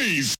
noise.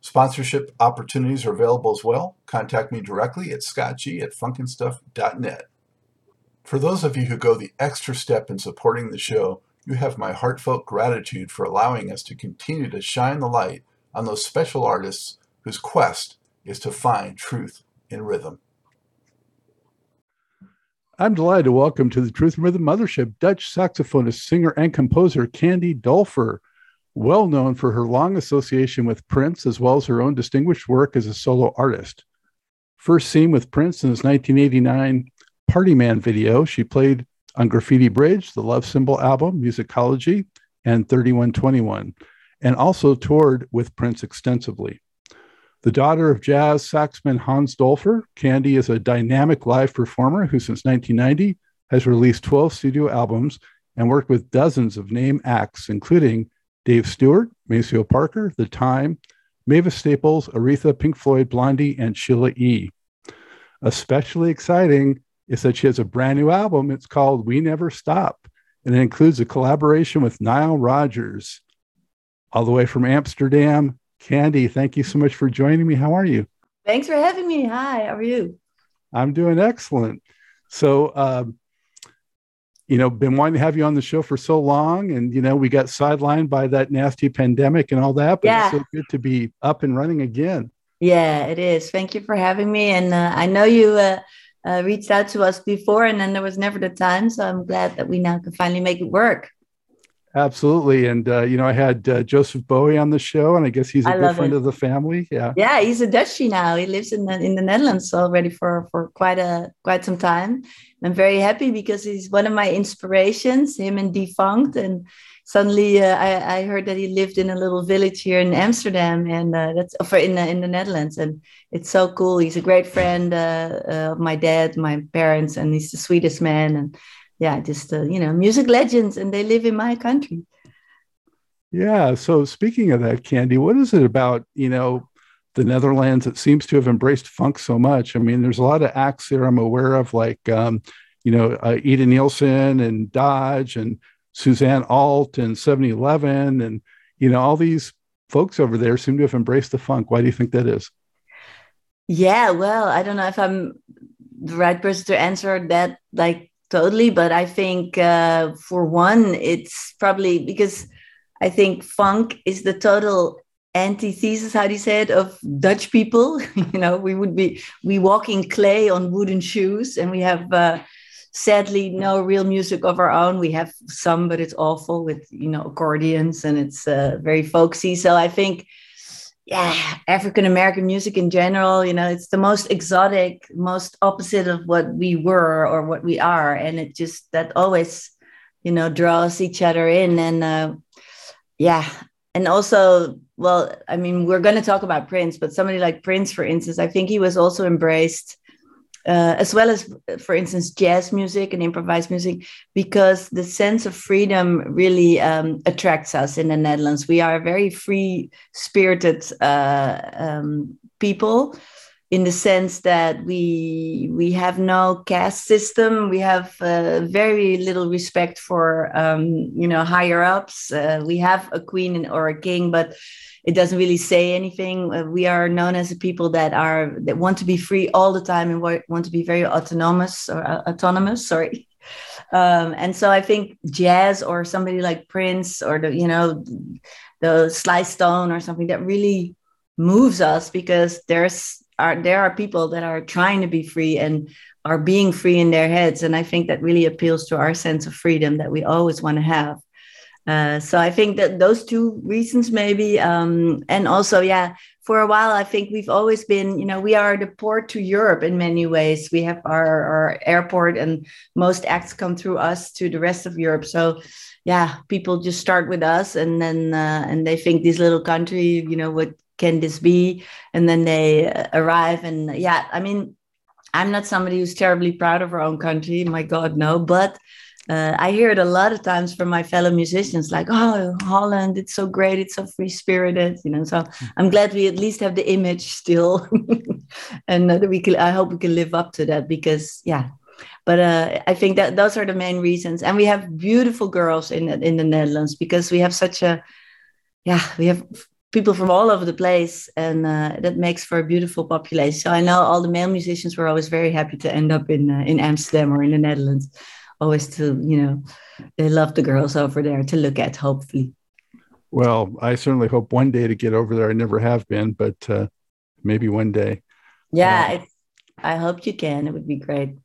Sponsorship opportunities are available as well. Contact me directly at scottg at funkinstuff.net. For those of you who go the extra step in supporting the show, you have my heartfelt gratitude for allowing us to continue to shine the light on those special artists whose quest is to find truth in rhythm. I'm delighted to welcome to the Truth and Rhythm Mothership Dutch saxophonist, singer, and composer Candy Dulfer well known for her long association with Prince, as well as her own distinguished work as a solo artist. First seen with Prince in his 1989 Party Man video, she played on Graffiti Bridge, the Love Symbol album, Musicology, and 3121, and also toured with Prince extensively. The daughter of jazz saxman Hans Dulfer, Candy is a dynamic live performer who, since 1990, has released 12 studio albums and worked with dozens of name acts, including Dave Stewart, Maceo Parker, The Time, Mavis Staples, Aretha, Pink Floyd, Blondie, and Sheila E. Especially exciting is that she has a brand new album. It's called We Never Stop, and it includes a collaboration with Nile Rodgers, all the way from Amsterdam. Candy, thank you so much for joining me. How are you? Thanks for having me. Hi, how are you? I'm doing excellent. So, um, you know, been wanting to have you on the show for so long, and you know, we got sidelined by that nasty pandemic and all that. But yeah. it's so good to be up and running again. Yeah, it is. Thank you for having me, and uh, I know you uh, uh, reached out to us before, and then there was never the time. So I'm glad that we now can finally make it work. Absolutely, and uh, you know, I had uh, Joseph Bowie on the show, and I guess he's a I good friend of the family. Yeah, yeah, he's a Dutchie now. He lives in the, in the Netherlands already for for quite a quite some time. I'm very happy because he's one of my inspirations. Him and Defunkt, and suddenly uh, I, I heard that he lived in a little village here in Amsterdam, and uh, that's for in the, in the Netherlands, and it's so cool. He's a great friend uh, uh, of my dad, my parents, and he's the sweetest man and yeah, just uh, you know, music legends, and they live in my country. Yeah. So speaking of that, Candy, what is it about you know the Netherlands that seems to have embraced funk so much? I mean, there's a lot of acts there I'm aware of, like um, you know uh, Ida Nielsen and Dodge and Suzanne Alt and 7-Eleven and you know all these folks over there seem to have embraced the funk. Why do you think that is? Yeah, well, I don't know if I'm the right person to answer that like totally but i think uh, for one it's probably because i think funk is the total antithesis, how do you say it, of Dutch people. you know, we would be we walk in clay on wooden shoes, and we have uh, sadly no real music of our own. We have some, but it's awful with you know accordions, and it's uh, very folksy. So I think. Yeah, African American music in general, you know, it's the most exotic, most opposite of what we were or what we are. And it just, that always, you know, draws each other in. And uh, yeah, and also well i mean we're going to talk about prince but somebody like prince for instance i think he was also embraced uh, as well as for instance jazz music and improvised music because the sense of freedom really um, attracts us in the netherlands. We are a very free spirited uh, um, people in the sense that we we have no caste system. We have uh, very little respect for um, you know higher ups uh, we have a queen or a king but it doesn't really say anything. Uh, we are known as people that are that want to be free all the time and want to be very autonomous or uh, autonomous sorry. Um, and so i think jazz or somebody like prince or the you know the sly stone or something that really moves us because there's are there are people that are trying to be free and are being free in their heads. And i think that really appeals to our sense of freedom that we always want to have uh, so i think that those two reasons maybe um, and also yeah for a while i think we've always been you know we are the port to europe in many ways. We have our, our airport and most acts come through us to the rest of europe. So yeah people just start with us and then uh, and they think this little country you know what can this be? And then they uh, arrive and yeah i mean i'm not somebody who's terribly proud of our own country my god no but uh, I hear it a lot of times from my fellow musicians, like, "Oh, Holland, it's so great, it's so free spirited," you know. So I'm glad we at least have the image still, and that we can. I hope we can live up to that because, yeah. But uh, I think that those are the main reasons, and we have beautiful girls in in the Netherlands because we have such a, yeah, we have people from all over the place, and uh, that makes for a beautiful population. So I know all the male musicians were always very happy to end up in uh, in Amsterdam or in the Netherlands, always to you know, they love the girls over there to look at. Hopefully. Well, I certainly hope one day to get over there. I never have been, but uh, maybe one day. Yeah, uh, I hope you can. It would be great.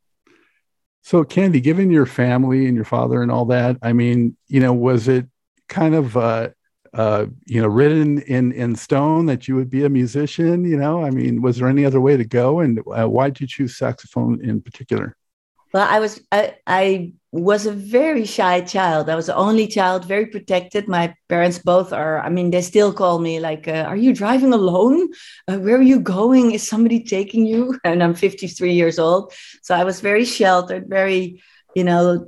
So, Candy, given your family and your father and all that, I mean, you know, was it kind of uh, uh, you know, written in in stone that you would be a musician? You know, I mean, was there any other way to go? And uh, why did you choose saxophone in particular? Well, I was I, I was a very shy child. I was the only child, very protected. My parents both are. I mean, they still call me like, uh, "Are you driving alone? Uh, where are you going? Is somebody taking you?" And I'm 53 years old, so I was very sheltered, very you know,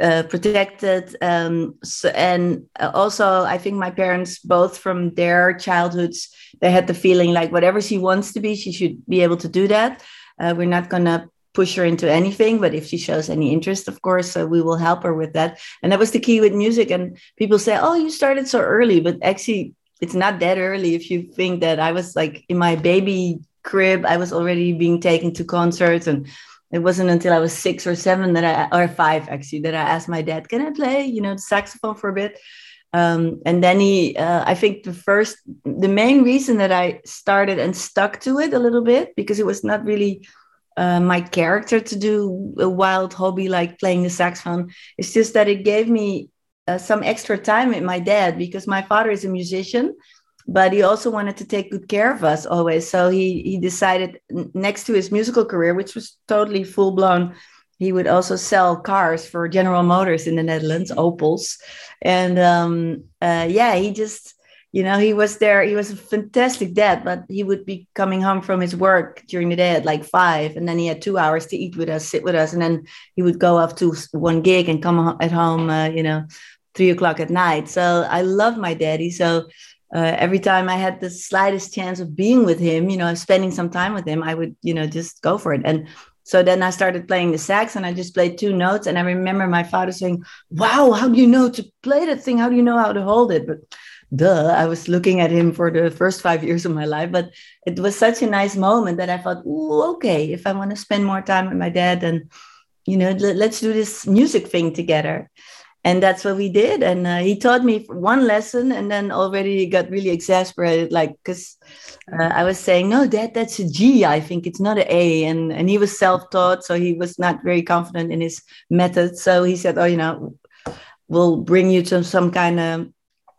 uh, protected. Um, so, and also, I think my parents, both from their childhoods, they had the feeling like whatever she wants to be, she should be able to do that. Uh, we're not going to push her into anything, but if she shows any interest, of course, we will help her with that. And that was the key with music. And people say, oh, you started so early, but actually, it's not that early if you think that I was like in my baby crib, I was already being taken to concerts and it wasn't until I was six or seven that I, or five actually, that I asked my dad, "Can I play, you know, the saxophone for a bit?" Um, and then he, uh, I think the first, the main reason that I started and stuck to it a little bit because it was not really uh, my character to do a wild hobby like playing the saxophone. It's just that it gave me uh, some extra time with my dad because my father is a musician but he also wanted to take good care of us always. So he he decided next to his musical career, which was totally full blown, he would also sell cars for General Motors in the Netherlands, Opels, and um, uh, yeah, he just you know he was there. He was a fantastic dad, but he would be coming home from his work during the day at like five, and then he had two hours to eat with us, sit with us, and then he would go off to one gig and come at home, uh, you know, three o'clock at night. So I love my daddy. So uh, every time I had the slightest chance of being with him, you know, spending some time with him, I would, you know, just go for it. And so then I started playing the sax and I just played two notes. And I remember my father saying, Wow, how do you know to play that thing? How do you know how to hold it? But duh, I was looking at him for the first five years of my life. But it was such a nice moment that I thought, okay, if I want to spend more time with my dad, then, you know, let's do this music thing together and that's what we did and uh, he taught me one lesson and then already got really exasperated like because uh, i was saying no dad that's a g i think it's not an a and and he was self-taught so he was not very confident in his method so he said oh you know we'll bring you to some kind of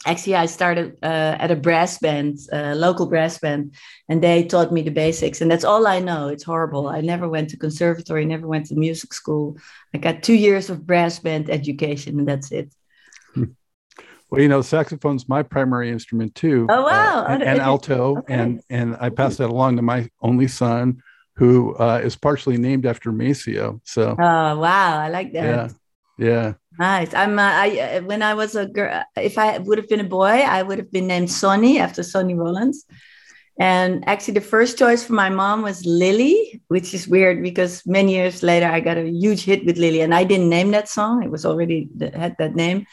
actually i started uh, at a brass band uh, local brass band and they taught me the basics and that's all i know. It's horrible. I never went to conservatory never went to music school. I got two years of brass band education and that's it. Well you know saxophone's my primary instrument too oh wow. uh, and, and, alto okay. and and i passed that along to my only son who uh, is partially named after maceo so oh wow. I like that. Yeah yeah Nice. I'm. Uh, I uh, when I was a girl, if I would have been a boy, I would have been named Sonny after Sonny Rollins. And actually, the first choice for my mom was Lily, which is weird because many years later I got a huge hit with Lily, and I didn't name that song; it was already had that name.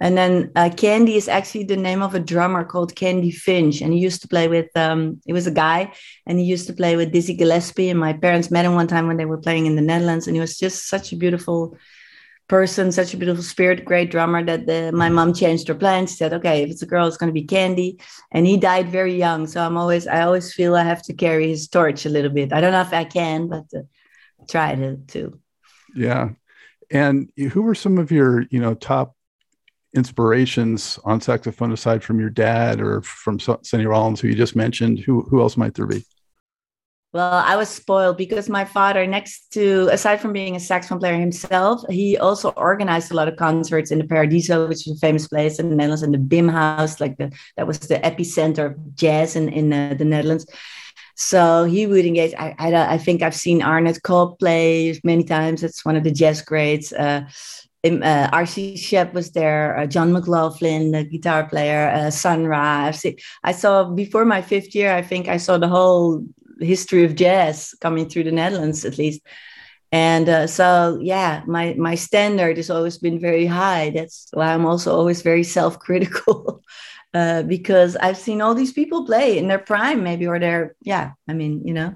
And then uh, Candy is actually the name of a drummer called Candy Finch, and he used to play with. Um, he was a guy, and he used to play with Dizzy Gillespie. And my parents met him one time when they were playing in the Netherlands, and he was just such a beautiful person, such a beautiful spirit, great drummer that the, my mom changed her plans. She said, okay, if it's a girl, it's going to be Candy. And he died very young. So I'm always, I always feel I have to carry his torch a little bit. I don't know if I can, but uh, try to, to. Yeah. And who were some of your, you know, top inspirations on saxophone aside from your dad or from Sonny Rollins, who you just mentioned? Who, who else might there be? Well, I was spoiled because my father, next to, aside from being a saxophone player himself, he also organized a lot of concerts in the Paradiso, which is a famous place in the Netherlands, and the Bimhuis, like the, that was the epicenter of jazz in, in uh, the Netherlands. So he would engage. I, I, I, think I've seen Arnett Cobb play many times. It's one of the jazz greats. Uh, uh, Archie Shepp was there, uh, John McLaughlin, the guitar player, uh, Sun Ra. Seen, I saw before my fifth year, I think I saw the whole history of jazz coming through the Netherlands at least. And uh, so, yeah, my my standard has always been very high. That's why I'm also always very self-critical, uh, because I've seen all these people play in their prime, maybe, or their yeah. I mean, you know,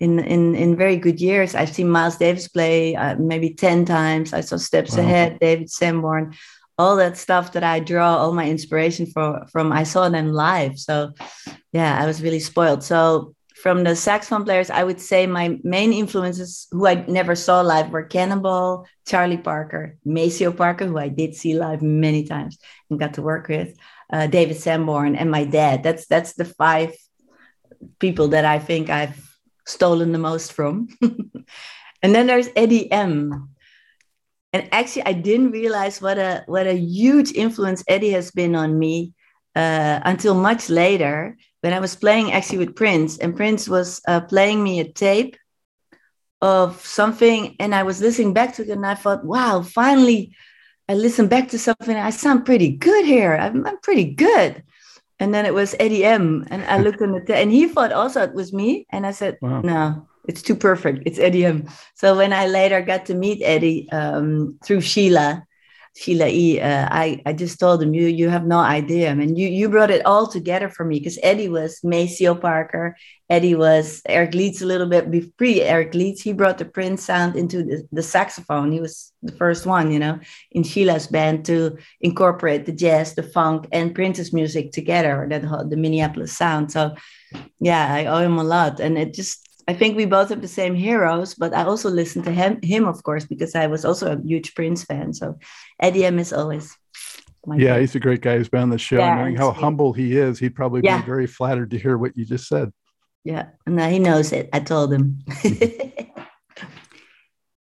in in in very good years. I've seen Miles Davis play uh, maybe ten times. I saw Steps wow. Ahead, David Sanborn, all that stuff that I draw all my inspiration for from. I saw them live, so yeah, I was really spoiled. So from the saxophone players, I would say my main influences who I never saw live were Cannonball, Charlie Parker, Maceo Parker, who I did see live many times and got to work with, uh, David Sanborn, and my dad. That's that's the five people that I think I've stolen the most from. and then there's Eddie M. And actually, I didn't realize what a what a huge influence Eddie has been on me uh, until much later when I was playing actually with Prince, and Prince was uh, playing me a tape of something, and I was listening back to it, and I thought, wow, finally, I listened back to something. I sound pretty good here. I'm, I'm pretty good. And then it was Eddie M, and I looked on the tape, and he thought also it was me, and I said, wow. no, it's too perfect. It's Eddie M. So when I later got to meet Eddie um, through Sheila, Sheila E, uh, I, I just told him, you you have no idea. I mean, you, you brought it all together for me because Eddie was Maceo Parker. Eddie was Eric Leeds a little bit pre Eric Leeds. He brought the Prince sound into the, the saxophone. He was the first one, you know, in Sheila's band to incorporate the jazz, the funk, and Prince's music together, that the Minneapolis sound. So, yeah, I owe him a lot. And it just I think we both have the same heroes, but I also listen to him, him of course, because I was also a huge Prince fan. So Eddie M is always. yeah, favorite. he's a great guy. He's been on the show. Yeah, knowing how humble he is, he'd probably yeah. be very flattered to hear what you just said. Yeah, no, he knows it. I told him.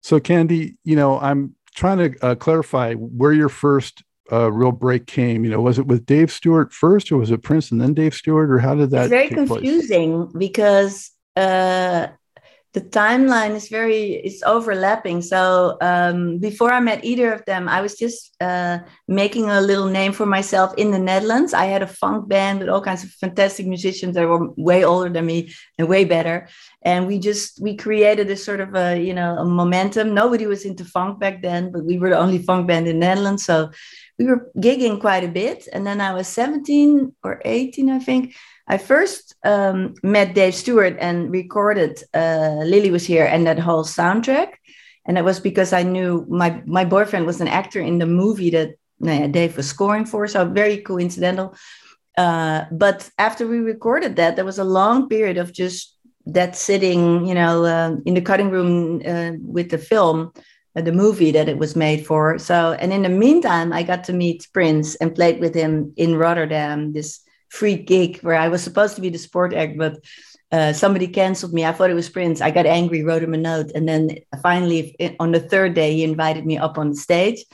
so, Candy, you know, I'm trying to uh, clarify where your first uh, real break came? You know, was it with Dave Stewart first, or was it Prince and then Dave Stewart, or how did that? It's very confusing place? because uh, the timeline is very is overlapping. So um, before I met either of them, I was just uh, making a little name for myself in the Netherlands. I had a funk band with all kinds of fantastic musicians that were way older than me and way better. And we just we created this sort of a you know a momentum. Nobody was into funk back then, but we were the only funk band in the Netherlands. So we were gigging quite a bit. And then I was 17 or 18, I think I first um, met Dave Stewart and recorded uh, Lily Was Here and that whole soundtrack. and it was because I knew my my boyfriend was an actor in the movie that uh, Dave was scoring for. So very coincidental. Uh, but after we recorded that, there was a long period of just that sitting, you know, uh, in the cutting room uh, with the film, uh, the movie that it was made for. So, and in the meantime, I got to meet Prince and played with him in Rotterdam, this free gig where I was supposed to be the sport act, but uh, somebody canceled me. I thought it was Prince. I got angry, wrote him a note, and then finally on the third day, he invited me up on the stage.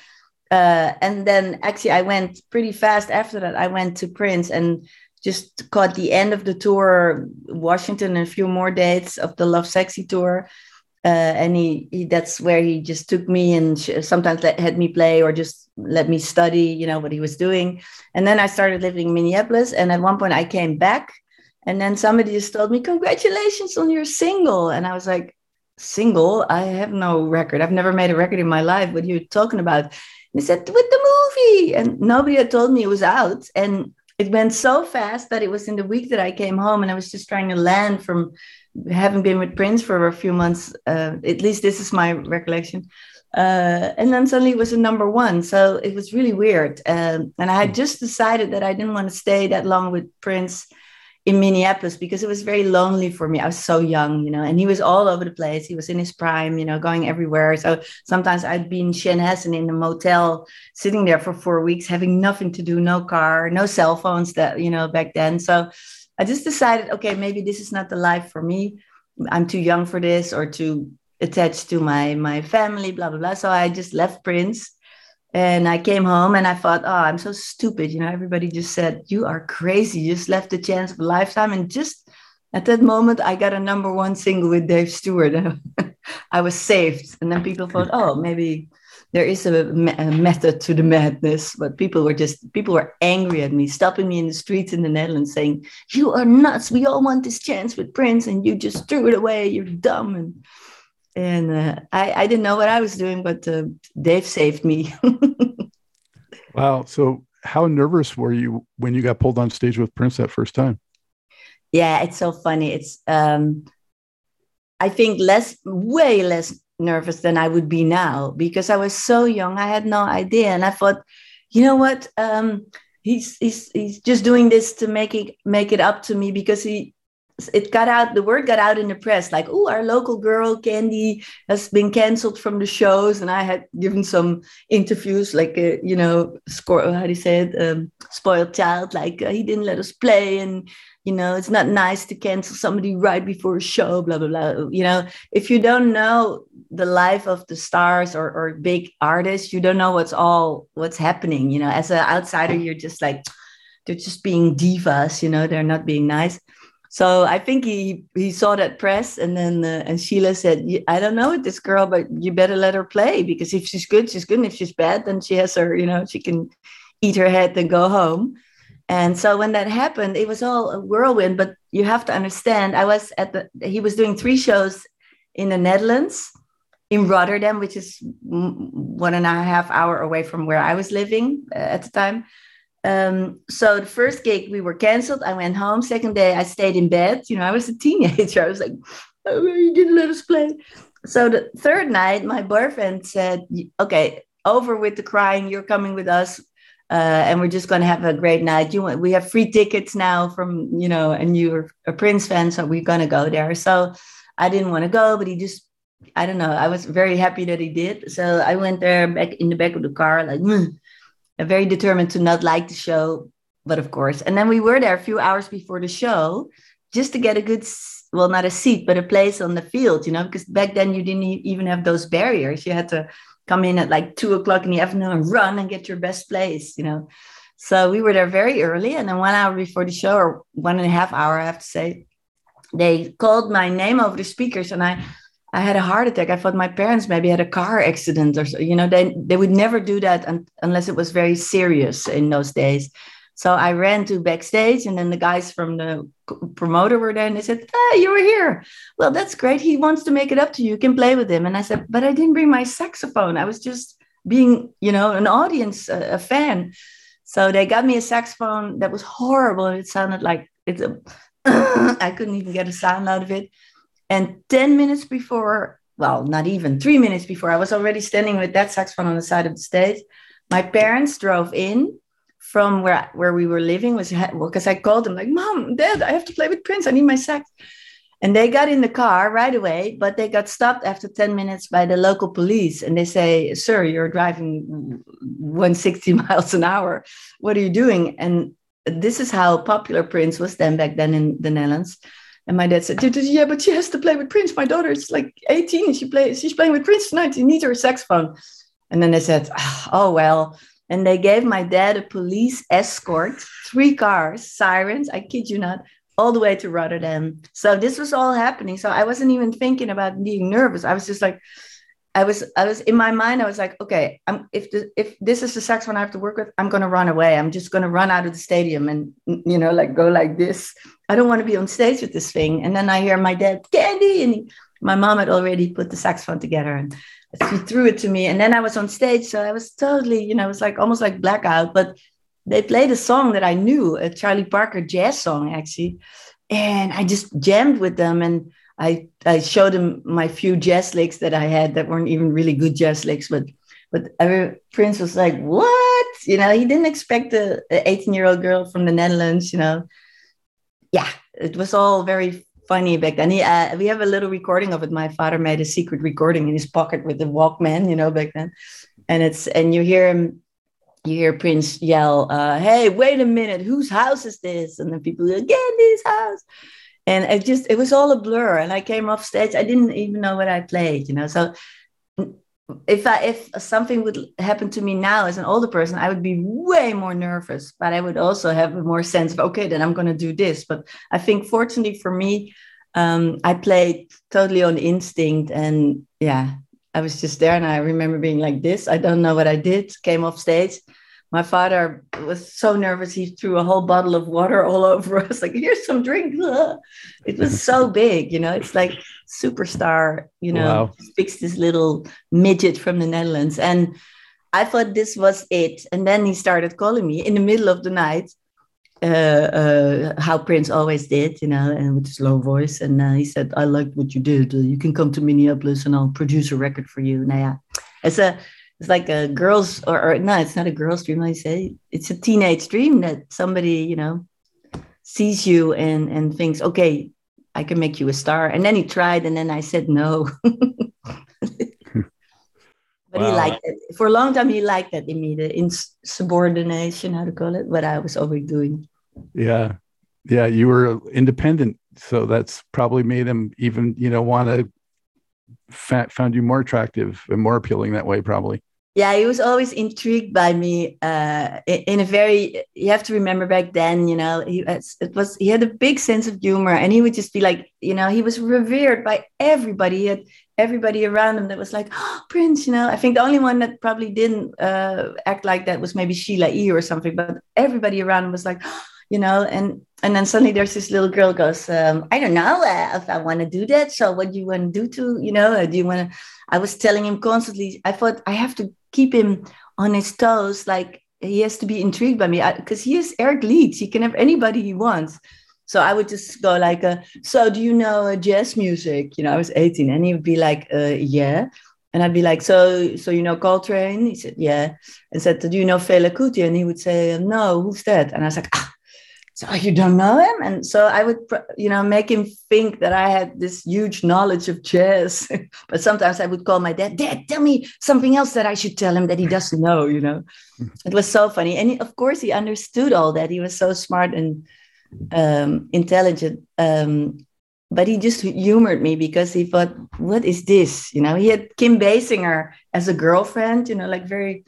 Uh, and then actually, I went pretty fast after that. I went to Prince and just caught the end of the tour, Washington, and a few more dates of the Lovesexy tour. Uh, and he, he, that's where he just took me and sometimes let, had me play or just let me study you know what he was doing and then i started living in minneapolis and at one point i came back and then somebody just told me, Congratulations on your single. And I was like, Single? I have no record. I've never made a record in my life. What are you talking about? And they said, With the movie. And nobody had told me it was out. And it went so fast that it was in the week that I came home and I was just trying to land from having been with Prince for a few months. Uh, at least this is my recollection. Uh, and then suddenly it was a number one. So it was really weird. Um, and I had hmm. just decided that I didn't want to stay that long with Prince in Minneapolis because it was very lonely for me. I was so young, you know, and he was all over the place. He was in his prime, you know, going everywhere. So sometimes I'd be in Chanhassen in a motel, sitting there for four weeks, having nothing to do, no car, no cell phones that, you know, back then. So I just decided, okay, maybe this is not the life for me. I'm too young for this or too attached to my my family, blah, blah, blah. So I just left Prince and I came home and I thought, oh, I'm so stupid. You know, everybody just said, you are crazy. You just left the chance of a lifetime. And just at that moment, I got a number one single with Dave Stewart. I was saved. And then people thought, oh, maybe there is a, a, method to the madness. But people were just, people were angry at me, stopping me in the streets in the Netherlands saying, you are nuts. We all want this chance with Prince and you just threw it away. You're dumb. And and uh, I, I didn't know what I was doing, but uh, Dave saved me. wow. So, how nervous were you when you got pulled on stage with Prince that first time? Yeah, it's so funny. It's, um, I think, less, way less nervous than I would be now because I was so young. I had no idea. And I thought, you know what? Um, he's, he's, he's just doing this to make it, make it up to me because he, it got out the word got out in the press like oh our local girl candy has been canceled from the shows and i had given some interviews like uh, you know score how do you say it um, spoiled child like uh, he didn't let us play and you know it's not nice to cancel somebody right before a show blah blah blah you know. If you don't know the life of the stars or, or big artists you don't know what's all what's happening you know. As an outsider you're just like they're just being divas you know they're not being nice. So I think he he saw that press, and then uh, and Sheila said, "I don't know this girl, but you better let her play because if she's good, she's good, and if she's bad, then she has her, you know, she can eat her head and go home." And so when that happened, it was all a whirlwind. But you have to understand, I was at the he was doing three shows in the Netherlands, in Rotterdam, which is one and a half hour away from where I was living uh, at the time. Um, so the first gig we were canceled. I went home. Second day I stayed in bed. You know, I was a teenager. I was like, oh, you didn't let us play. So the third night, my boyfriend said, "Okay, over with the crying. You're coming with us, uh, and we're just going to have a great night. You want? We have free tickets now from you know, and you're a Prince fan, so we're going to go there." So I didn't want to go, but he just I don't know. I was very happy that he did. So I went there back in the back of the car, like, mm, very determined to not like the show, but of course. And then we were there a few hours before the show just to get a good, well, not a seat, but a place on the field, you know, because back then you didn't even have those barriers. You had to come in at like two o'clock in the afternoon and run and get your best place, you know. So we were there very early. And then one hour before the show, or one and a half hour, I have to say, they called my name over the speakers and I I had a heart attack. I thought my parents maybe had a car accident or so. You know, they they would never do that un- unless it was very serious in those days. So I ran to backstage, and then the guys from the promoter were there, and they said, "Ah, you were here. Well, that's great. He wants to make it up to you. You can play with him." And I said, "But I didn't bring my saxophone. I was just being, you know, an audience, a, a fan." So they got me a saxophone that was horrible. It sounded like it's a. I couldn't even get a sound out of it. And 10 minutes before well, not even three minutes before, I was already standing with that saxophone on the side of the stage. My parents drove in from where where we were living was because I called them like, "Mom, Dad, I have to play with Prince. I need my sax." And they got in the car right away, but they got stopped after 10 minutes by the local police. And they say, Sir, you're driving 160 miles an hour. What are you doing? And this is how popular Prince was then back then in the Netherlands. And my dad said, Yeah, but she has to play with Prince. My daughter is like 18. She plays, she's playing with Prince tonight. She needs her saxophone. And then they said, Oh, well. And they gave my dad a police escort, three cars, sirens, I kid you not, all the way to Rotterdam. So this was all happening. So I wasn't even thinking about being nervous. I was just like, I was, I was in my mind. I was like, okay, I'm, if the, if this is the saxophone I have to work with, I'm going to run away. I'm just going to run out of the stadium and you know, like go like this. I don't want to be on stage with this thing. And then I hear my dad, Candy, and he, my mom had already put the saxophone together and she threw it to me. And then I was on stage, so I was totally, you know, it was like almost like blackout. But they played a song that I knew, a Charlie Parker jazz song, actually. And I just jammed with them and I, I showed them my few jazz licks that I had that weren't even really good jazz licks, but but every, Prince was like, "What?" You know, he didn't expect a 18 year old girl from the Netherlands. You know, yeah, it was all very funny back then. He, uh, we have a little recording of it. My father made a secret recording in his pocket with the Walkman. You know, back then, and it's and you hear him you hear Prince yell, uh, "Hey, wait a minute, whose house is this?" And then people go, "Candy's house." And it just it was all a blur. And I came off stage, I didn't even know what I played, you know. So if I if something would happen to me now as an older person, I would be way more nervous, but I would also have a more sense of okay, then I'm going to do this. But I think fortunately for me, um, I played totally on instinct, and yeah, I was just there and I remember being like this. I don't know what I did, came off stage. My father was so nervous, he threw a whole bottle of water all over us, like, here's some drink. It was so big, you know, it's like superstar, you know, wow. speaks this little midget from the Netherlands. And I thought this was it. And then he started calling me in the middle of the night uh, uh, how Prince always did, you know, and with his low voice. And uh, he said, "I liked what you did. You can come to Minneapolis, and I'll produce a record for you." Now, yeah, it's a it's like a girl's or, or no, it's not a girl's dream. I say it's a teenage dream that somebody, you know, sees you and and thinks, "Okay, I can make you a star." And then he tried, and then I said no. But wow. he liked it. For a long time, he liked that in me, the insubordination, how to call it, what I was always doing. Yeah. Yeah. You were independent. So that's probably made him even, you know, want to found you more attractive and more appealing that way, probably. Yeah, he was always intrigued by me. Uh, in a very, you have to remember back then, you know, he it was he had a big sense of humor, and he would just be like, you know, he was revered by everybody. He had everybody around him that was like, oh, Prince, you know. I think the only one that probably didn't uh, act like that was maybe Sheila E. or something, but everybody around him was like, oh, you know, and and then suddenly there's this little girl goes, um, I don't know uh, if I want to do that. So what do you want to do to, you know, uh, do you want to? I was telling him constantly. I thought I have to keep him on his toes, like he has to be intrigued by me because he is Eric Leeds. He can have anybody he wants. So I would just go like, uh, "So do you know uh, jazz music?" You know, I was 18, and he would be like, uh, "Yeah." And I'd be like, so, so you know Coltrane? He said, yeah. And said, do you know Fela Kuti? And he would say, no, who's that? And I was like, ah, so you don't know him? And so i would you know make him think that i had this huge knowledge of jazz but sometimes i would call my dad dad tell me something else that i should tell him that he doesn't know you know? It was so funny. And he, of course he understood all that. He was so smart and um, intelligent um, but he just humored me because he thought what is this? You know? He had kim basinger as a girlfriend you know like very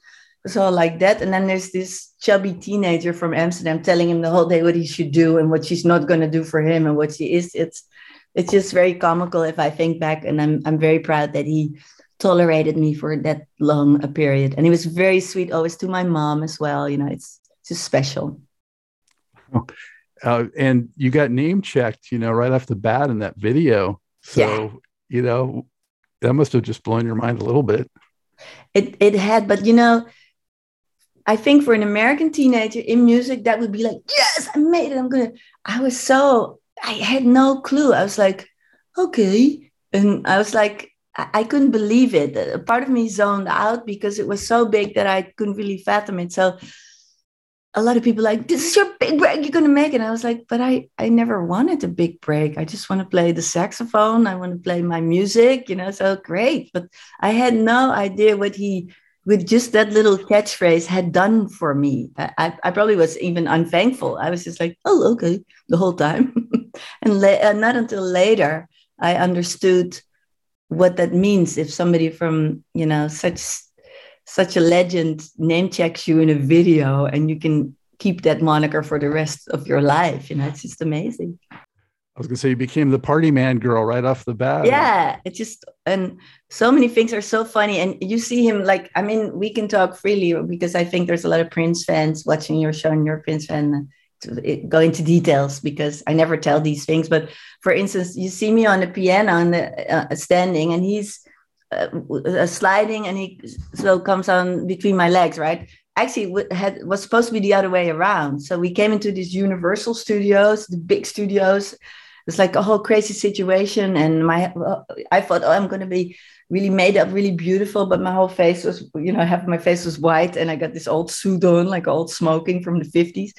so like that. And then there's this chubby teenager from amsterdam telling him the whole day what he should do and what she's not going to do for him and what she is. It's it's just very comical if i think back and i'm i'm very proud that he tolerated me for that long a period. And he was very sweet always to my mom as well you know it's just special. Uh, and you got name checked you know right off the bat in that video. So yeah. you know that must have just blown your mind a little bit. It it had but you know I think for an American teenager in music, that would be like, yes, I made it. I'm gonna. I was so I had no clue. I was like, okay, and I was like, I couldn't believe it. A part of me zoned out because it was so big that I couldn't really fathom it. So a lot of people like, this is your big break you're gonna make. It. And I was like, but I I never wanted a big break. I just want to play the saxophone. I want to play my music, you know. So great. But I had no idea what he with just that little catchphrase had done for me. I, I probably was even unthankful. I was just like, oh, okay, the whole time. and, la- and not until later I understood what that means if somebody from you know such such a legend name checks you in a video and you can keep that moniker for the rest of your life. You know, it's just amazing. I was gonna say you became the party man girl right off the bat. Yeah, it's just and so many things are so funny, and you see him like I mean we can talk freely because I think there's a lot of Prince fans watching your show, and you're a Prince fan. Go into details because I never tell these things. But for instance, you see me on the piano and the uh, standing, and he's uh, uh, sliding and he so comes on between my legs right actually had was supposed to be the other way around so we came into these universal studios the big studios it's like a whole crazy situation and my i thought oh i'm going to be really made up really beautiful but my whole face was you know half my face was white and i got this old suit on like old smoking from the 50s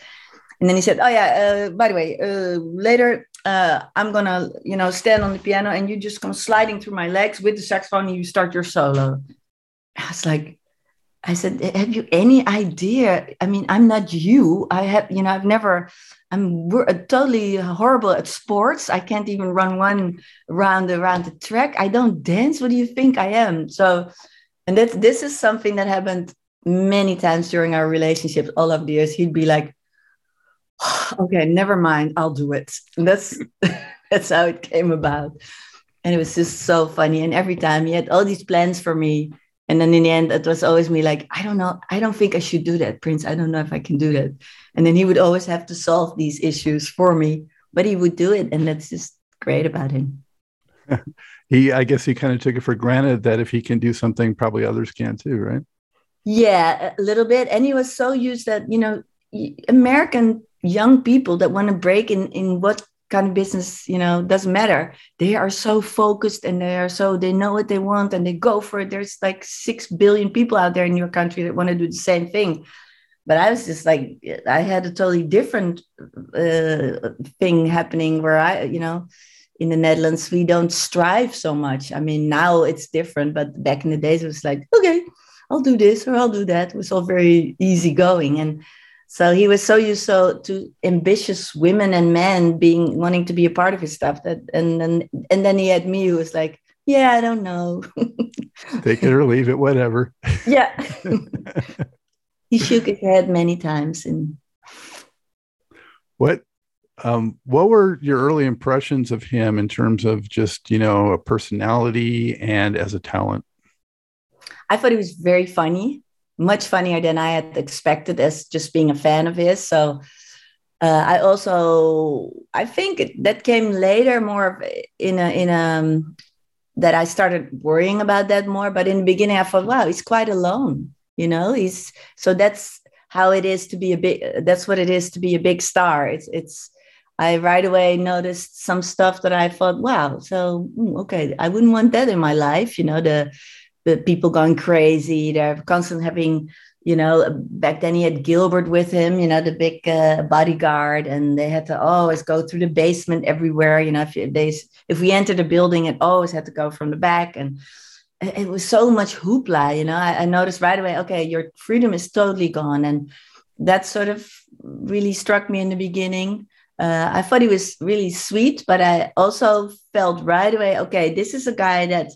and then he said oh yeah uh, by the way uh, later uh, I'm gonna, you know, stand on the piano and you just come sliding through my legs with the saxophone and you start your solo. I was like, I said, have you any idea? I mean, I'm not you. I have, you know, I've never, I'm uh, totally horrible at sports. I can't even run one round around the track. I don't dance. What do you think I am? So, and that this is something that happened many times during our relationships all of the years. He'd be like, okay, never mind, I'll do it. And that's that's how it came about. And it was just so funny. And every time he had all these plans for me. And then in the end, it was always me like, I don't know, I don't think I should do that, Prince. I don't know if I can do that. And then he would always have to solve these issues for me, but he would do it. And that's just great about him. he, I guess he kind of took it for granted that if he can do something, probably others can too, right? Yeah, a little bit. And he was so used that, you know, American young people that want to break in in what kind of business you know doesn't matter. They are so focused and they are so they know what they want and they go for it. There's like 6 billion people out there in your country that want to do the same thing. But i was just like i had a totally different uh, thing happening where i you know in the netherlands we don't strive so much. I mean now it's different but back in the days it was like okay i'll do this or i'll do that. It was all very easy going. And so he was so used so to ambitious women and men being wanting to be a part of his stuff that and then and then he had me who was like, yeah, I don't know. Take it or leave it, whatever. Yeah. he shook his head many times and what um, what were your early impressions of him in terms of just you know a personality and as a talent i thought he was very funny much funnier than I had expected as just being a fan of his. So uh, I also I think that came later more in a in a um, that I started worrying about that more. But in the beginning, I thought, wow, he's quite alone. You know, he's so that's how it is to be a big. That's what it is to be a big star. It's it's. I right away noticed some stuff that I thought, wow, so hmm, okay, I wouldn't want that in my life. You know, the the people going crazy. They're constantly having, you know, back then he had Gilbert with him, you know, the big uh, bodyguard, and they had to always go through the basement everywhere. You know, if they if we entered a building, it always had to go from the back, and it was so much hoopla. You know, I, I noticed right away. Okay, your freedom is totally gone, and that sort of really struck me in the beginning. Uh, I thought he was really sweet, but I also felt right away, okay, this is a guy that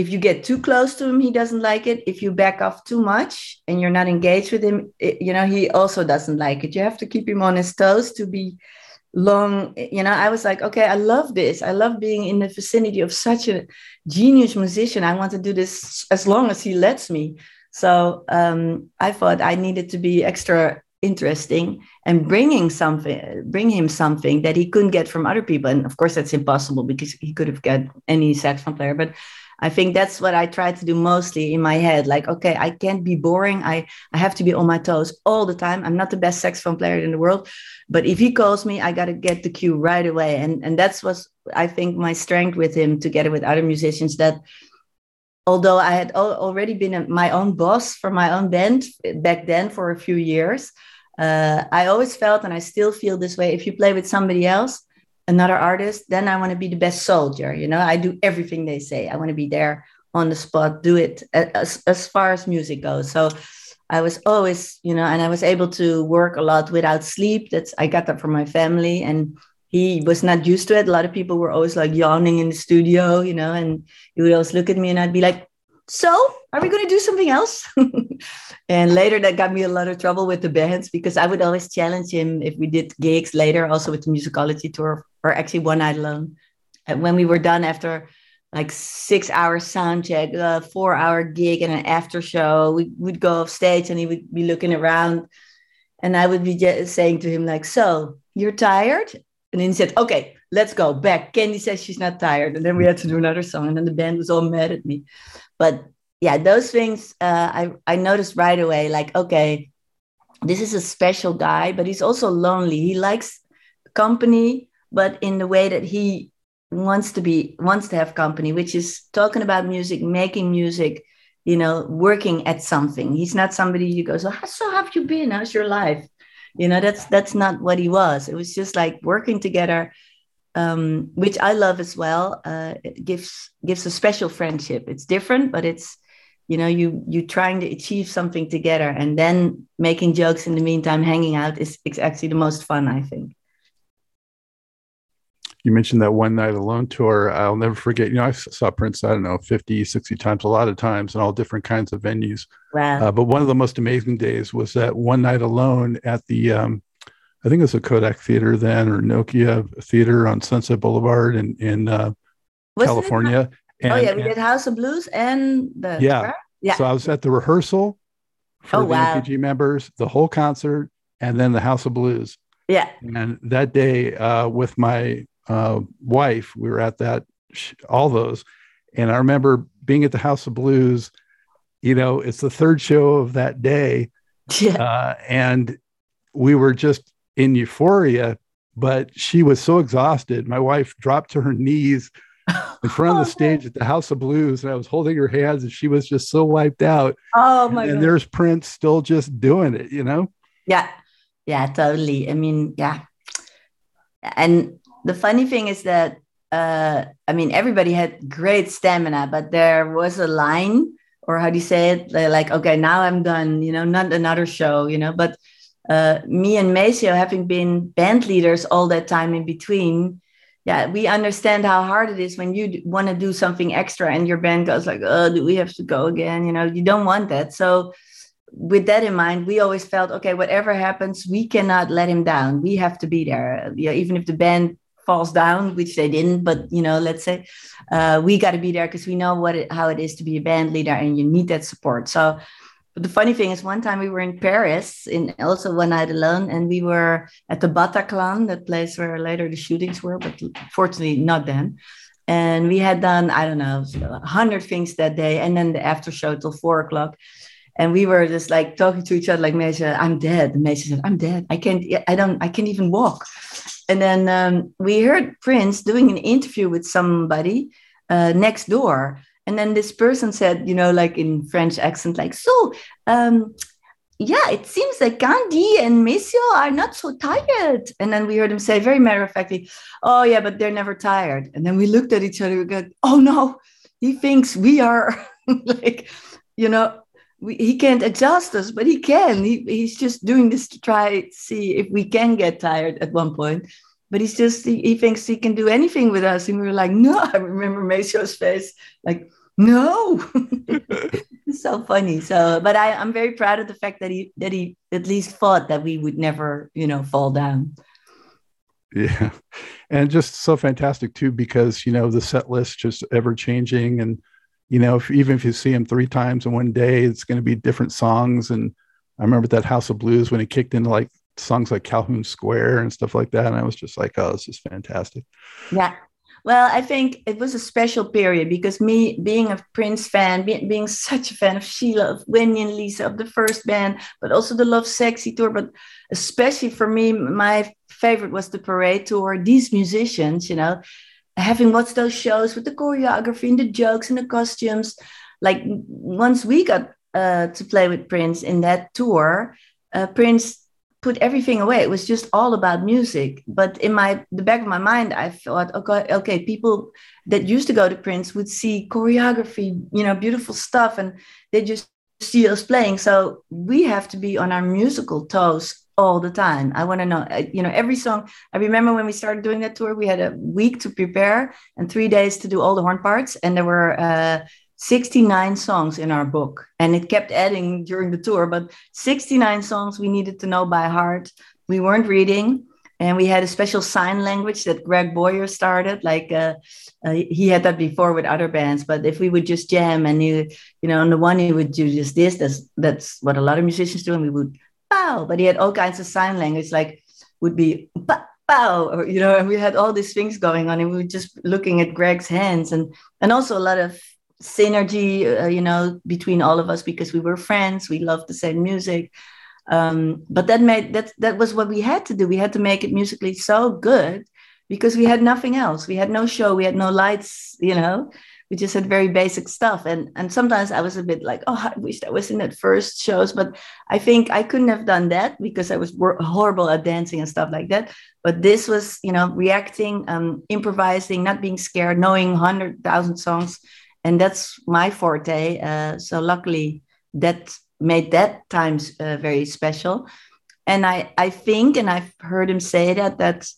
if you get too close to him he doesn't like it. If you back off too much and you're not engaged with him it, you know he also doesn't like it. You have to keep him on his toes to be long you know. I was like okay i love this. I love being in the vicinity of such a genius musician. I want to do this as long as he lets me. So um, i thought i needed to be extra interesting and bringing something bring him something that he couldn't get from other people. And of course that's impossible because he could have got any saxophone player but I think that's what I try to do mostly in my head. Like, okay, I can't be boring. I, I have to be on my toes all the time. I'm not the best saxophone player in the world, but if he calls me, I got to get the cue right away. And, and that's what I think my strength with him together with other musicians that although I had already been a, my own boss for my own band back then for a few years, uh, I always felt, and I still feel this way if you play with somebody else, another artist, then I want to be the best soldier. You know, I do everything they say. I want to be there on the spot, do it as, as far as music goes. So I was always, you know, and I was able to work a lot without sleep. That's I got that from my family, and he was not used to it. A lot of people were always like yawning in the studio, you know, and he would always look at me, and I'd be like, "So, are we going to do something else?" and later, that got me a lot of trouble with the bands because I would always challenge him if we did gigs later, also with the musicology tour, or actually one night alone. And when we were done after like six hour sound check, a uh, four hour gig, and an after show. We would go off stage and he would be looking around. And I would be saying to him, like, so you're tired? And then he said, okay, let's go back. Candy says she's not tired. And then we had to do another song. And then the band was all mad at me. But yeah, those things uh, I, I noticed right away, like, okay, this is a special guy, but he's also lonely. He likes company, but in the way that he wants to be wants to have company which is talking about music making music you know working at something. He's not somebody who goes oh, so have you been? How's your life? You know that's that's not what he was. It was just like working together um, which i love as well uh, it gives gives a special friendship it's different but it's you know you you trying to achieve something together and then making jokes in the meantime hanging out is, is actually the most fun i think you mentioned that one night alone tour. I'll never forget. You know, I saw Prince, I don't know, 50, 60 times, a lot of times in all different kinds of venues. Wow. Uh, but one of the most amazing days was that one night alone at the, um, I think it was a Kodak Theater then or Nokia Theater on Sunset Boulevard in, in uh, California. And, oh, yeah. We did House of Blues and the. Yeah. Yeah. So I was at the rehearsal for oh, the wow. NPG members, the whole concert, and then the House of Blues. Yeah. And that day, uh, with my uh, wife, we were at that, all those. And I remember being at the House of Blues, you know, it's the third show of that day. Yeah. Uh, and we were just in euphoria, but she was so exhausted. My wife dropped to her knees in front of the oh, stage at the House of Blues, and I was holding her hands, and she was just so wiped out. Oh my! And, and there's Prince still just doing it, you know? Yeah, yeah, totally. I mean, yeah, and the funny thing is that uh, I mean everybody had great stamina, but there was a line, or how do you say it? Like, okay, now I'm done. You know, not another show. You know, but uh, me and Maceo, having been band leaders all that time in between, yeah, we understand how hard it is when you want to do something extra and your band goes like, oh, do we have to go again? You know, you don't want that. So with that in mind, we always felt, okay, whatever happens, we cannot let him down. We have to be there. Yeah, even if the band falls down, which they didn't, but you know, let's say uh, we got to be there because we know what it, how it is to be a band leader, and you need that support. So, but the funny thing is, one time we were in Paris, in also one night alone, and we were at the Bataclan, that place where later the shootings were, but fortunately not then. And we had done, I don't know, hundred things that day, and then the after show till four o'clock and we were just like talking to each other like Meisha, I'm dead. And said, I'm dead. I can't, I don't, I can't even walk. And then um, we heard Prince doing an interview with somebody uh, next door. And then this person said, you know, like in French accent, like, so, um, yeah, it seems like Candy and Maceo are not so tired. And then we heard him say very matter of factly, oh, yeah, but they're never tired. And then we looked at each other, we go, oh, no, he thinks we are like, you know, we, he can't adjust us, but he can. He, he's just doing this to try to see if we can get tired at one point. But he's just he, he thinks he can do anything with us, and we were like, no. I remember Maceo's face, like, no. it's so funny. So, but I, I'm very proud of the fact that he that he at least thought that we would never, you know, fall down. Yeah, and just so fantastic too, because you know the set list just ever changing and you know, if, even if you see him three times in one day, it's going to be different songs. And I remember that House of Blues when he kicked into like songs like Calhoun Square and stuff like that. And I was just like, oh, this is fantastic. Yeah. Well, I think it was a special period because me being a Prince fan, be, being such a fan of Sheila, of Wendy and Lisa, of the first band, but also the Lovesexy tour, but especially for me, my favorite was the Parade tour. These musicians, you know, having watched those shows with the choreography and the jokes and the costumes, like once we got uh, to play with Prince in that tour, uh, Prince put everything away. It was just all about music. But in my the back of my mind, I thought, okay, okay, people that used to go to Prince would see choreography, you know, beautiful stuff, and they just see us playing. So we have to be on our musical toes all the time. I want to know, you know, every song. I remember when we started doing that tour, we had a week to prepare and three days to do all the horn parts, and there were. Uh, 69 songs in our book. And it kept adding during the tour but 69 songs we needed to know by heart. We weren't reading and we had a special sign language that greg boyer started like uh, uh, he had that before with other bands but if we would just jam and you you know on the one he would do just this that's that's what a lot of musicians do and we would bow but he had all kinds of sign language like would be bow or you know and we had all these things going on and we were just looking at greg's hands and and also a lot of synergy, uh, you know, between all of us because we were friends. We loved the same music. Um, but that made that that was what we had to do. We had to make it musically so good because we had nothing else. We had no show. We had no lights. You know, we just had very basic stuff. And and sometimes I was a bit like, oh, I wish I was in that first shows. But I think I couldn't have done that because I was horrible at dancing and stuff like that. But this was, you know, reacting, um, improvising, not being scared, knowing hundred thousand songs and that's my forte. Uh, so luckily, that made that times uh, very special. And I, I think, and I've heard him say that that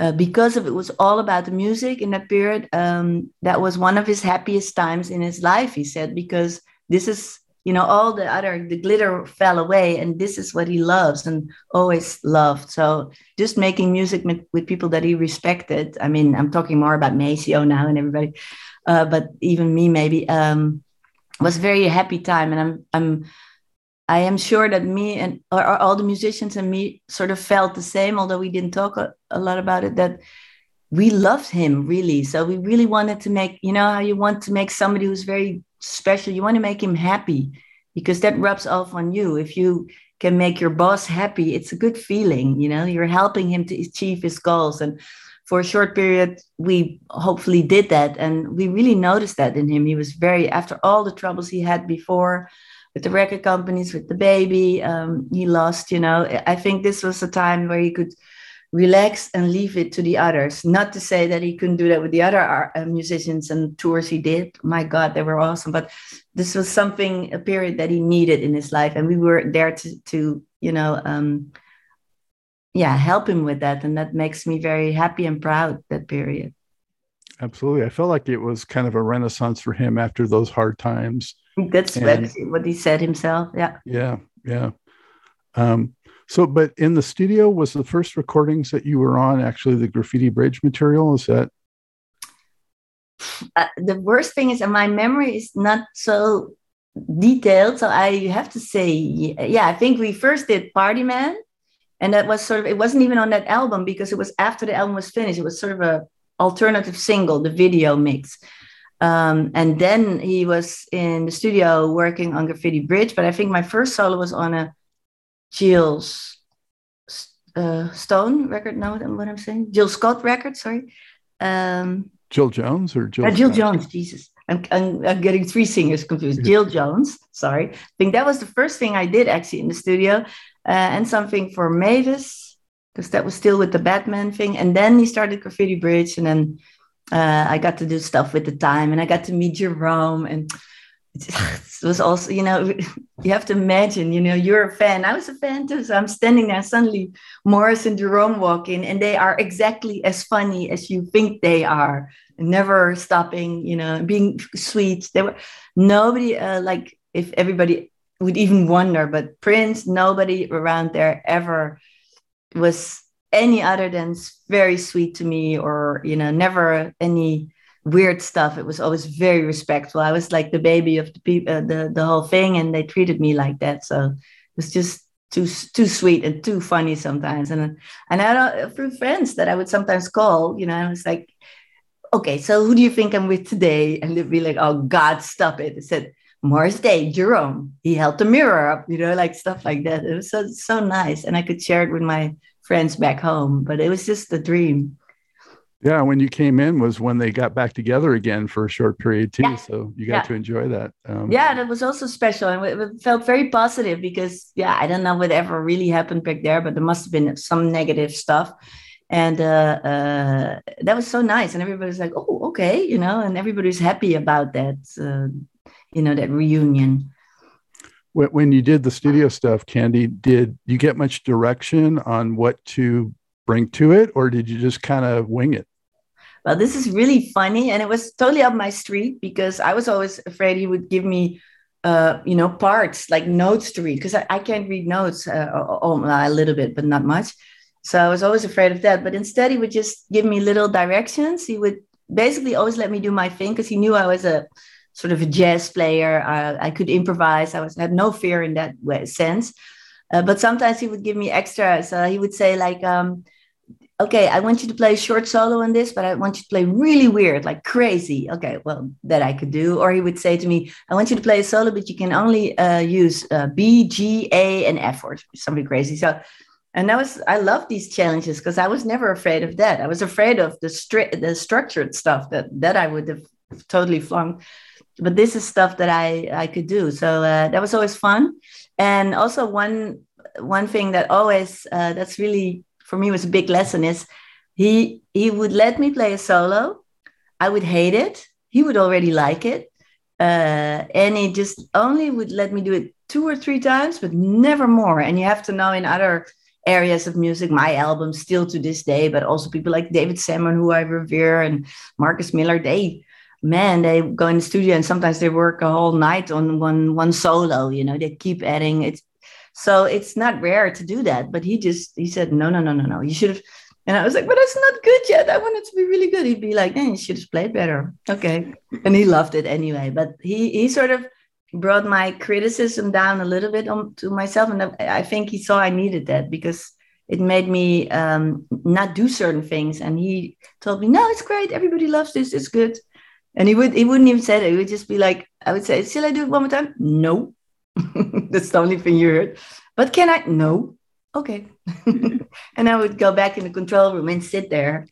uh, because of it was all about the music in that period. Um, that was one of his happiest times in his life. He said because this is you know all the other the glitter fell away and this is what he loves and always loved so just making music with, with people that he respected i mean i'm talking more about maceo now and everybody uh, but even me maybe um, was very happy time. And i'm i'm i am sure that me and or, or, all the musicians and me sort of felt the same although we didn't talk a, a lot about it that we loved him really. So we really wanted to make you know how you want to make somebody who's very special you want to make him happy because that rubs off on you. If you can make your boss happy it's a good feeling you know you're helping him to achieve his goals. And for a short period, we hopefully did that. And we really noticed that in him. He was very, after all the troubles he had before with the record companies, with the baby, um, he lost, you know. I think this was a time where he could relax and leave it to the others. Not to say that he couldn't do that with the other uh, musicians and tours he did. My God, they were awesome. But this was something, a period that he needed in his life. And we were there to, to you know, um, yeah help him with that. And that makes me very happy and proud that period. Absolutely. I felt like it was kind of a renaissance for him after those hard times. That's what he said himself yeah. Yeah yeah. Um, so but in the studio was the first recordings that you were on actually the graffiti bridge material? Is that uh, the worst thing is my memory is not so detailed so i have to say yeah i think we first did party man and that was sort of it wasn't even on that album because it was after the album was finished. It was sort of a alternative single the video mix. Um, and then he was in the studio working on graffiti bridge but i think my first solo was on a jill's uh, stone record. Know what i'm saying. Jill scott record sorry. Um, jill jones or jill, uh, jill jones jesus. I'm, I'm, I'm, getting three singers confused. Jill Jones, sorry. I think that was the first thing I did actually in the studio uh, and something for Mavis because that was still with the Batman thing. And then he started Graffiti Bridge, and then uh, I got to do stuff with the time, and I got to meet Jerome, and it was also, you know, you have to imagine, you know, you're a fan. I was a fan too, so I'm standing there. Suddenly, Morris and Jerome walk in, and they are exactly as funny as you think they are. Never stopping, you know, being sweet. They were nobody uh, like if everybody would even wonder, but Prince, nobody around there ever was any other than very sweet to me or, you know, never any weird stuff. It was always very respectful. I was like the baby of the people, uh, the, the whole thing, and they treated me like that. So it was just too too sweet and too funny sometimes. And and I had a few friends that I would sometimes call, you know, I was like, okay, so who do you think I'm with today? And they'd be like, oh God, stop it. I said, Morris Day, Jerome, he held the mirror up, you know, like stuff like that. It was so, so nice. And I could share it with my friends back home, but it was just a dream. Yeah, when you came in was when they got back together again for a short period too. Yeah. So you got Yeah. to enjoy that. Um, yeah that was also special and it felt very positive because yeah i don't know whatever really happened back there but there must have been some negative stuff and uh, uh, that was so nice and everybody's like oh okay you know and everybody's happy about that uh, you know that reunion. When, when you did the studio stuff, Candy, did you get much direction on what to bring to it, or did you just kind of wing it? well this is really funny and it was totally up my street because i was always afraid he would give me uh, you know parts like notes to read because I, I can't read notes uh, a little bit but not much. So i was always afraid of that but instead he would just give me little directions. He would basically always let me do my thing because he knew i was a sort of a jazz player uh, i could improvise i was had no fear in that way, sense uh, but sometimes he would give me extra so he would say like um, okay, I want you to play a short solo on this, but I want you to play really weird, like crazy. Okay, well, that I could do. Or he would say to me, I want you to play a solo, but you can only uh, use uh, B, G, A, and F or something crazy. So, and that was, I love these challenges because I was never afraid of that. I was afraid of the stri- the structured stuff that that I would have totally flunked. But this is stuff that I I could do. So uh, that was always fun. And also one one thing that always uh, that's really for me was a big lesson is he he would let me play a solo i would hate it he would already like it uh, and he just only would let me do it two or three times but never more and you have to know in other areas of music my albums still to this day but also people like david sanborn who i revere and marcus miller they man they go in the studio and sometimes they work a whole night on one one solo you know they keep adding it. so it's not rare to do that. But he just he said, no, no, no, no, no. You should have. And I was like, but it's not good yet. I want it to be really good. He'd be like, then you should have played better. Okay. And he loved it anyway. But he he sort of brought my criticism down a little bit on, to myself. And I think he saw I needed that because it made me um, not do certain things. And he told me, no, it's great. Everybody loves this. It's good. And he would he wouldn't even say that. He would just be like, I would say, shall I do it one more time? No. That's the only thing you heard. But can I? No. Okay. and I would go back in the control room and sit there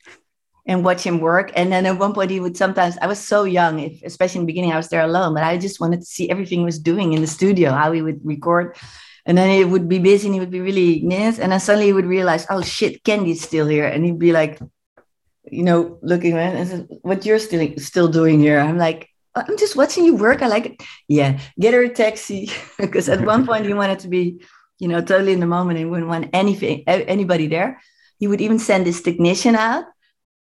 and watch him work. And then at one point, he would sometimes, I was so young, if, especially in the beginning, I was there alone, but I just wanted to see everything he was doing in the studio, how he would record. And then he would be busy and he would be really yes. And then suddenly he would realize, oh shit, Candy's still here. And he'd be like, you know, looking around and said, what you're still still doing here. I'm like, I'm just watching you work. I like it. Yeah, get her a taxi. because at one point he wanted to be, you know, totally in the moment and wouldn't want anything, anybody there. He would even send his technician out.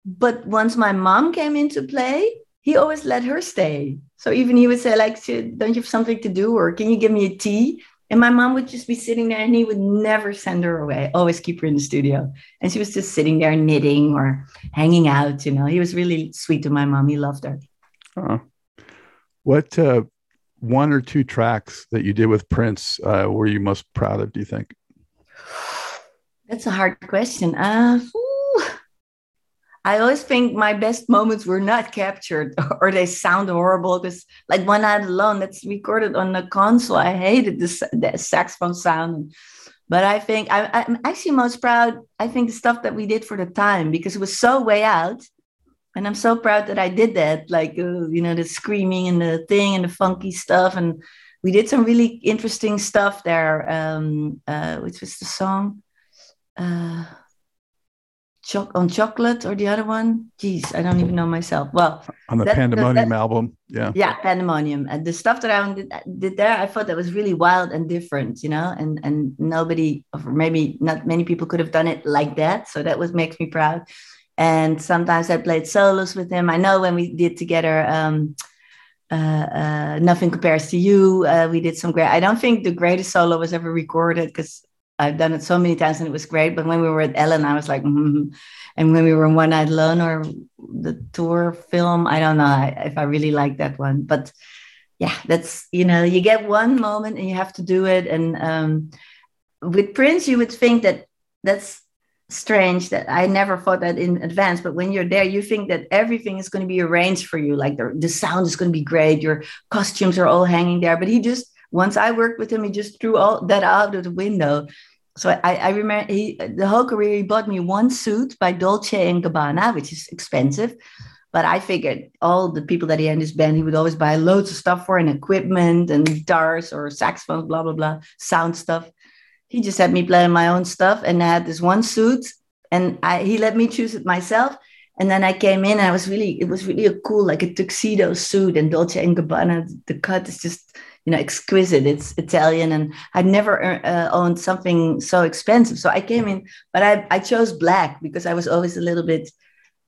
But once my mom came into play, he always let her stay. So even he would say, like, don't you have something to do? Or can you give me a tea? And my mom would just be sitting there and he would never send her away, always keep her in the studio. And she was just sitting there knitting or hanging out, you know. He was really sweet to my mom. He loved her. Uh, what uh, one or two tracks that you did with Prince uh, were you most proud of, do you think? That's a hard question. Uh, I always think my best moments were not captured or they sound horrible because, like One Night Alone, that's recorded on the console. I hated the, the saxophone sound. But I think I, I'm actually most proud. I think the stuff that we did for the time because it was so way out. And I'm so proud that I did that. Like, uh, you know, the screaming and the thing and the funky stuff. And we did some really interesting stuff there, um, uh, which was the song. Uh, Choc- on chocolate or the other one? Jeez i don't even know myself. Well on the that- pandemonium that- album yeah. Yeah pandemonium. And the stuff that i did, did there i thought that was really wild and different you know and and nobody or maybe not many people could have done it like that. So that was makes me proud. And sometimes i played solos with him. I know when we did together um uh, uh, nothing compares to you. Uh, we did some great. I don't think the greatest solo was ever recorded because I've done it so many times and it was great. But when we were at Ellen, I was like, mm-hmm. and when we were in One Night Alone or the tour film, I don't know if I really like that one. But yeah, that's you know, you get one moment and you have to do it. And um, with Prince, you would think that that's strange that I never thought that in advance. But when you're there, you think that everything is going to be arranged for you. Like the, the sound is going to be great. Your costumes are all hanging there. But he just, once I worked with him, he just threw all that out of the window. so I, I remember he, the whole career he bought me one suit by Dolce and Gabbana, which is expensive. But I figured all the people that he had in his band, he would always buy loads of stuff for and equipment and guitars or saxophones, blah, blah, blah, sound stuff. He just had me playing my own stuff and I had this one suit and I, he let me choose it myself. And then I came in and I was really, it was really a cool, like a tuxedo suit and Dolce and Gabbana. The cut is just, you know, exquisite. It's Italian, and I'd never uh, owned something so expensive. So I came in, but I, I chose black because I was always a little bit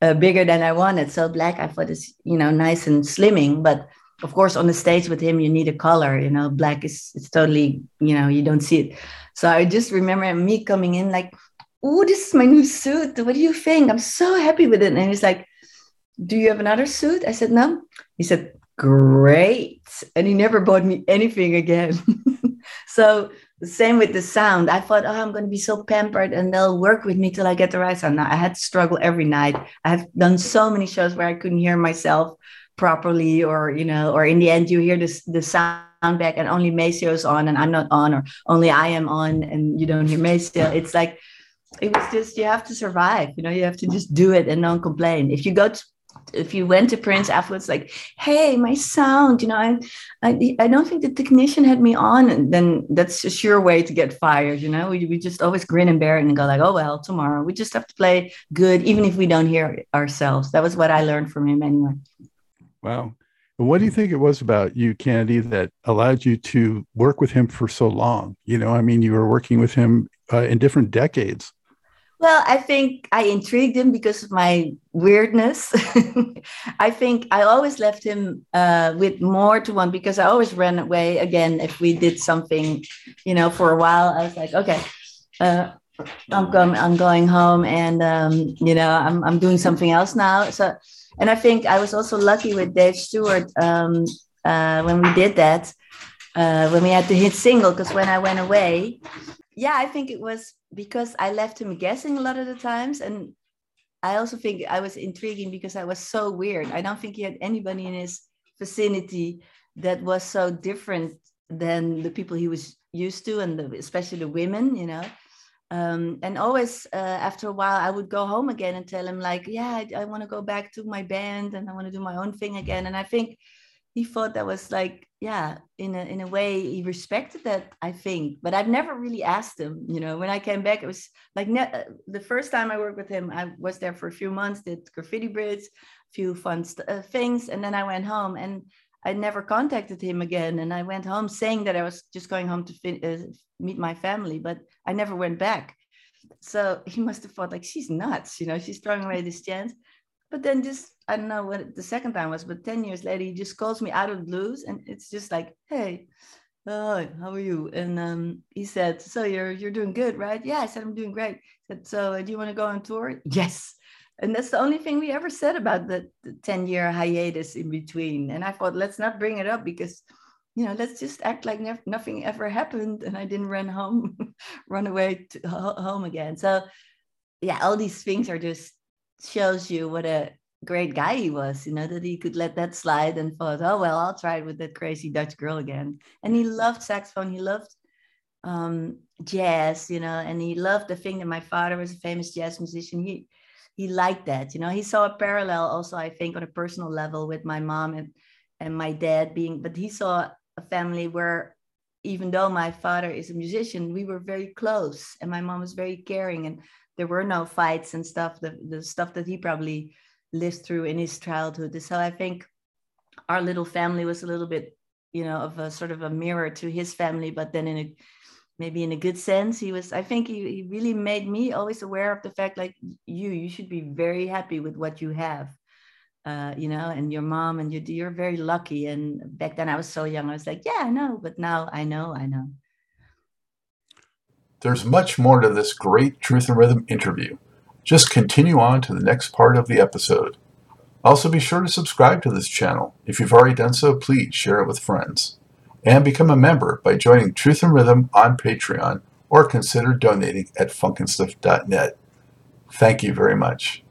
uh, bigger than I wanted. So black, I thought is, you know, nice and slimming. But of course, on the stage with him, you need a color. You know, black is it's totally, you know, you don't see it. So I just remember me coming in like, oh, this is my new suit. What do you think? I'm so happy with it. And he's like, do you have another suit? I said, no. He said, great. And he never bought me anything again. so same with the sound. I thought, oh, I'm going to be so pampered and they'll work with me till I get the right sound. Now, I had to struggle every night. I have done so many shows where I couldn't hear myself properly or, you know, or in the end you hear this, the sound back and only Maceo's on and I'm not on or only I am on and you don't hear Maceo. It's like, it was just you have to survive you know you have to just do it and don't complain if you go to if you went to Prince afterwards, like, hey, my sound, you know, I, I, I don't think the technician had me on, and then that's a sure way to get fired. You know, we, we just always grin and bear it and go like, oh well, tomorrow we just have to play good, even if we don't hear ourselves. That was what I learned from him anyway. Wow. What do you think it was about you, Candy, that allowed you to work with him for so long? You know, I mean, you were working with him uh, in different decades. Well, I think I intrigued him because of my weirdness. I think I always left him uh, with more to want because I always ran away again if we did something, you know, for a while. I was like, okay, uh, I'm going, I'm going home, and um, you know, I'm I'm doing something else now. So, and I think I was also lucky with Dave Stewart um, uh, when we did that, uh, when we had to hit single. Because when I went away, yeah, I think it was because I left him guessing a lot of the times. And I also think I was intriguing because I was so weird. I don't think he had anybody in his vicinity that was so different than the people he was used to, and the, especially the women, you know. Um, and always uh, after a while, I would go home again and tell him, like, yeah, I, I want to go back to my band and I want to do my own thing again. And I think he thought that was like yeah in a in a way he respected that i think but i've never really asked him you know when i came back it was like ne- uh, the first time i worked with him i was there for a few months did graffiti bridge a few fun st- uh, things and then i went home and i never contacted him again and i went home saying that i was just going home to fin- uh, meet my family but i never went back. So he must have thought like she's nuts you know she's throwing away this chance but then just I don't know what the second time was, but 10 years later, he just calls me out of the blues and it's just like, hey, oh, how are you? And um, he said, so you're you're doing good, right? Yeah, I said, I'm doing great. He said, so uh, do you want to go on tour? Yes. And that's the only thing we ever said about the, the 10 year hiatus in between. And I thought, let's not bring it up because, you know, let's just act like nothing ever happened. And I didn't run home, run away to home again. So yeah, all these things are just shows you what a great guy he was, you know, that he could let that slide and thought, oh, well, I'll try it with that crazy Dutch girl again. And he loved saxophone. He loved um, jazz, you know, and he loved the thing that my father was a famous jazz musician. He, he liked that, you know, he saw a parallel also, I think, on a personal level with my mom and, and my dad being, but he saw a family where even though my father is a musician, we were very close and my mom was very caring and there were no fights and stuff, the, the stuff that he probably lived through in his childhood. So I think our little family was a little bit, you know, of a sort of a mirror to his family, but then in a maybe in a good sense. He was, I think he, he really made me always aware of the fact like you, you should be very happy with what you have. Uh, you know, and your mom and you, you're very lucky. And back then I was so young, I was like, yeah, I know, but now I know, I know. There's much more to this great Truth and Rhythm interview. Just continue on to the next part of the episode. Also, be sure to subscribe to this channel. If you've already done so, please share it with friends. And become a member by joining Truth and Rhythm on Patreon or consider donating at funkinstuff.net. Thank you very much.